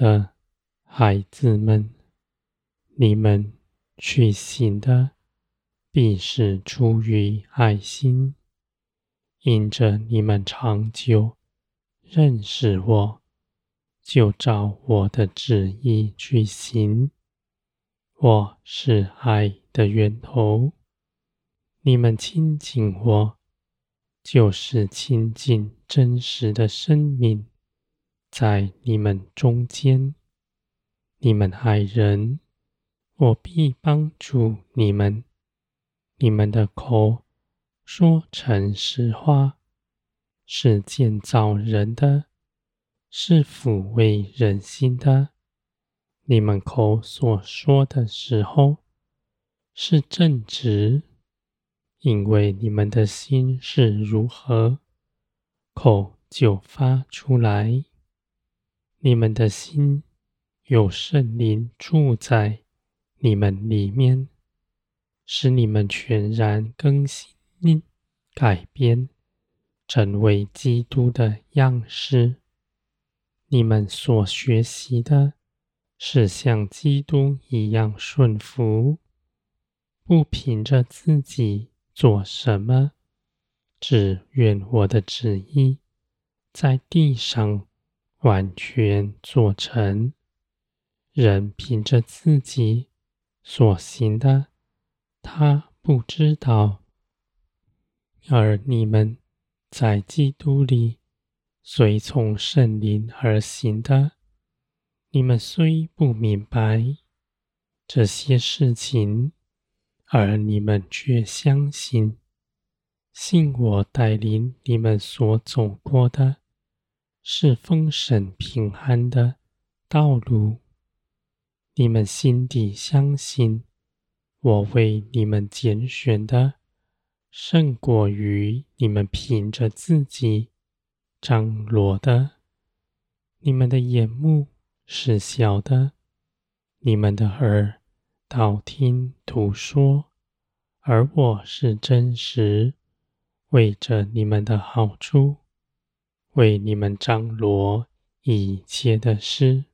的孩子们，你们去行的必是出于爱心，因着你们长久认识我，就照我的旨意去行。我是爱的源头，你们亲近我，就是亲近真实的生命。在你们中间，你们爱人，我必帮助你们。你们的口说诚实话，是建造人的，是抚慰人心的。你们口所说的时候，是正直，因为你们的心是如何，口就发出来。你们的心有圣灵住在你们里面，使你们全然更新、改变，成为基督的样式。你们所学习的是像基督一样顺服，不凭着自己做什么，只愿我的旨意在地上。完全做成，人凭着自己所行的，他不知道；而你们在基督里随从圣灵而行的，你们虽不明白这些事情，而你们却相信，信我带领你们所走过的。是丰盛平安的道路。你们心底相信，我为你们拣选的，胜过于你们凭着自己张罗的。你们的眼目是小的，你们的耳道听途说，而我是真实，为着你们的好处。为你们张罗一切的事，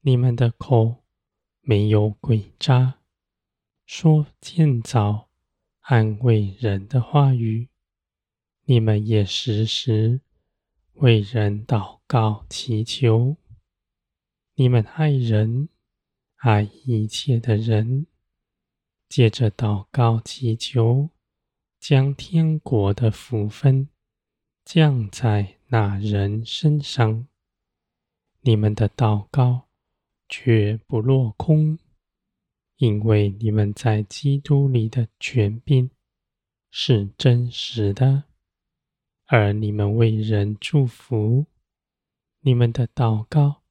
你们的口没有诡诈，说建造安慰人的话语。你们也时时为人祷告祈求。你们爱人，爱一切的人，借着祷告祈求，将天国的福分。降在那人身上，你们的祷告绝不落空，因为你们在基督里的权柄是真实的，而你们为人祝福，你们的祷告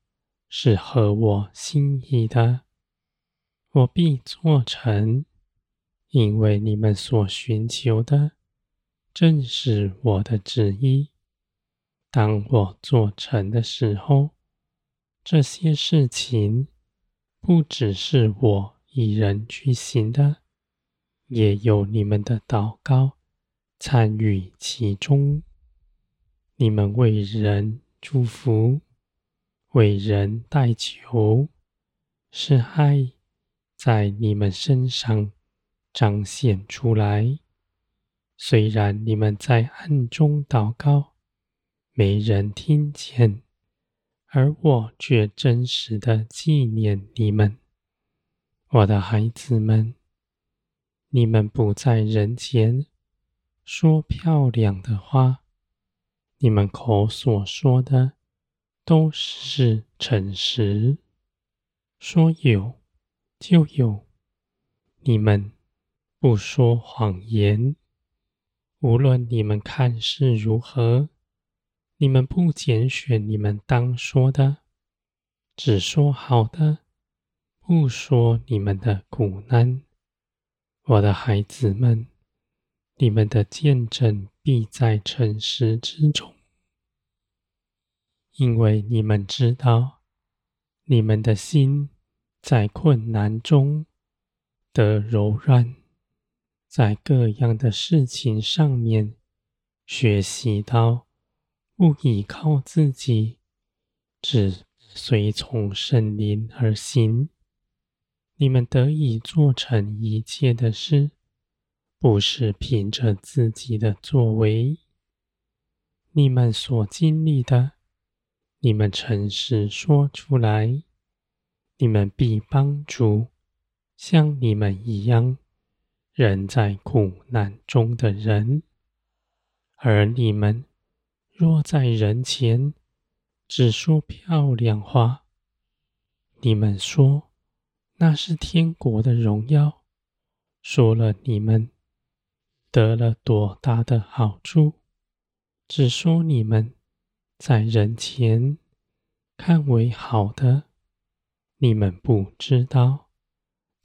是合我心意的，我必做成，因为你们所寻求的。正是我的旨意。当我做成的时候，这些事情不只是我一人去行的，也有你们的祷告参与其中。你们为人祝福，为人代求，是爱在你们身上彰显出来。虽然你们在暗中祷告，没人听见，而我却真实的纪念你们，我的孩子们。你们不在人前说漂亮的话，你们口所说的都是诚实，说有就有，你们不说谎言。无论你们看是如何，你们不拣选你们当说的，只说好的，不说你们的苦难。我的孩子们，你们的见证必在诚实之中，因为你们知道，你们的心在困难中的柔软。在各样的事情上面学习到，不依靠自己，只随从圣灵而行。你们得以做成一切的事，不是凭着自己的作为。你们所经历的，你们诚实说出来。你们必帮助像你们一样人在苦难中的人，而你们若在人前只说漂亮话，你们说那是天国的荣耀，说了你们得了多大的好处，只说你们在人前看为好的。你们不知道，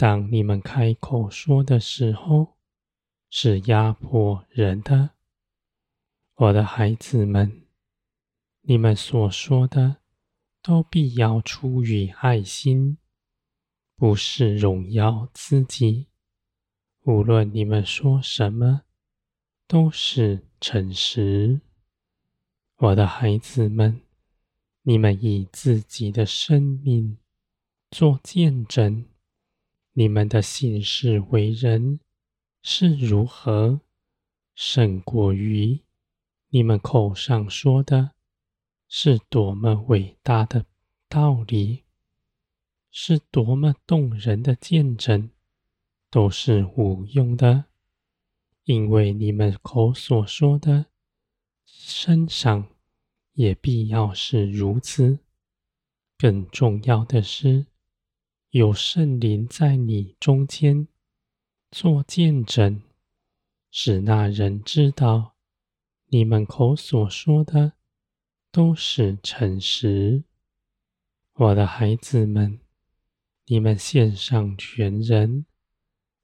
当你们开口说的时候，是压迫人的。我的孩子们，你们所说的都必要出于爱心，不是荣耀自己。无论你们说什么，都是诚实。我的孩子们，你们以自己的生命。做见证，你们的行事为人是如何，胜过于你们口上说的，是多么伟大的道理，是多么动人的见证，都是无用的，因为你们口所说的，身上也必要是如此。更重要的是。有圣灵在你中间做见证，使那人知道你们口所说的都是诚实。我的孩子们，你们献上全人，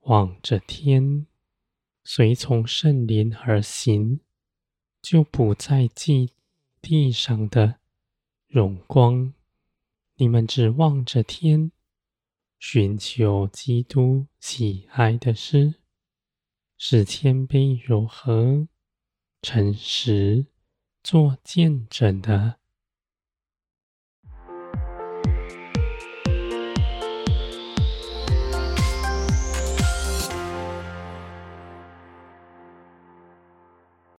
望着天，随从圣灵而行，就不再记地上的荣光。你们只望着天。寻求基督喜爱的事，是谦卑柔和、诚实做见证的。